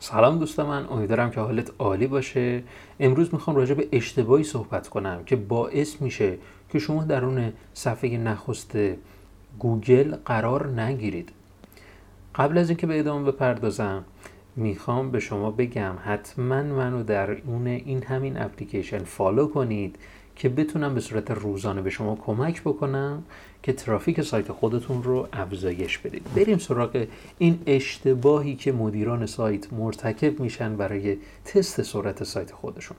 سلام دوست من امیدوارم که حالت عالی باشه. امروز می‌خوام راجع به اشتباهی صحبت کنم که باعث میشه که شما درون صفحه نخست گوگل قرار نگیرید. قبل از اینکه به ادامه بپردازم می‌خوام به شما بگم حتما منو در اون این همین اپلیکیشن follow کنید که بتونم به صورت روزانه به شما کمک بکنم که ترافیک سایت خودتون رو افزایش بدید. بریم سراغ این اشتباهی که مدیران سایت مرتکب میشن برای تست سرعت سایت خودشون.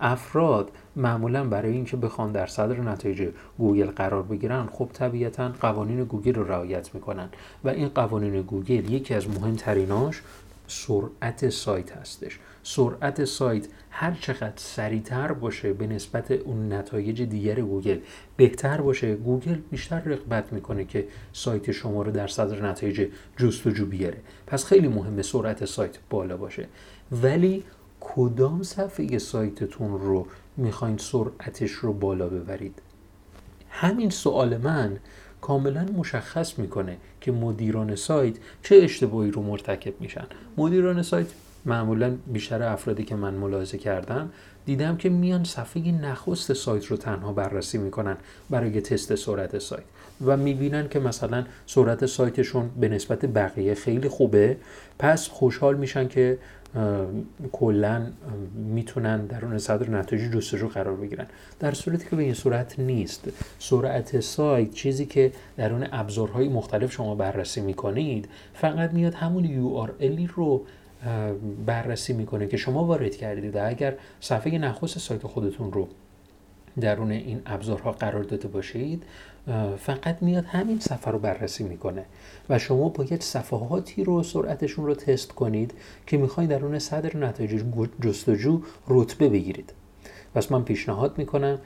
افراد معمولا برای اینکه بخوان در صدر نتایج گوگل قرار بگیرن خب طبیعتا قوانین گوگل رو رعایت می‌کنن و این قوانین گوگل یکی از مهمتریناش سرعت سایت هستش. سرعت سایت هر چقدر سریعتر باشه به نسبت اون نتایج دیگر گوگل بهتر باشه. گوگل بیشتر رغبت می‌کنه که سایت شما رو در صدر نتایج جستجو بیاره. پس خیلی مهمه سرعت سایت بالا باشه. ولی کدام صفحه سایتتون رو می‌خواین سرعتش رو بالا ببرید؟ همین سوال من کاملا مشخص می‌کنه که مدیران سایت چه اشتباهی رو مرتکب میشن. مدیران سایت معمولا بیشتر افرادی که من ملاحظه کردم دیدم که میان صفحه نخست سایت رو تنها بررسی می‌کنن برای تست سرعت سایت و می‌بینن که مثلا سرعت سایتشون به نسبت بقیه خیلی خوبه. پس خوشحال میشن که کلا می‌تونن درون صدر نتایج جستجو قرار بگیرن. در صورتی که به این صورت نیست. سرعت سایت چیزی که درون ابزارهای مختلف شما بررسی می‌کنید فقط میاد همون URL رو بررسی می‌کنه که شما وارد کردید اگر صفحه نخست سایت خودتون رو درون این ابزارها قرار داده باشید فقط میاد همین صفحه رو بررسی می‌کنه و شما باید صفحاتی رو سرعتشون رو تست کنید که می‌خواین درون صدر نتایج جستجو رتبه بگیرید. پس من پیشنهاد می‌کنم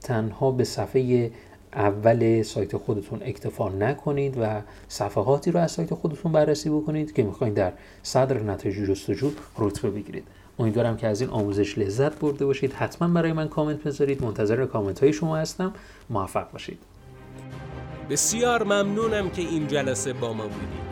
تنها به صفحه اول سایت خودتون اکتفا نکنید و صفحاتی رو از سایت خودتون بررسی بکنید که می‌خواین در صدر نتایج جستجو رتبه بگیرید. امیدوارم که از این آموزش لذت برده باشید. حتما برای من کامنت بذارید. منتظر کامنت های شما هستم. موفق باشید. بسیار ممنونم که این جلسه با ما بودید.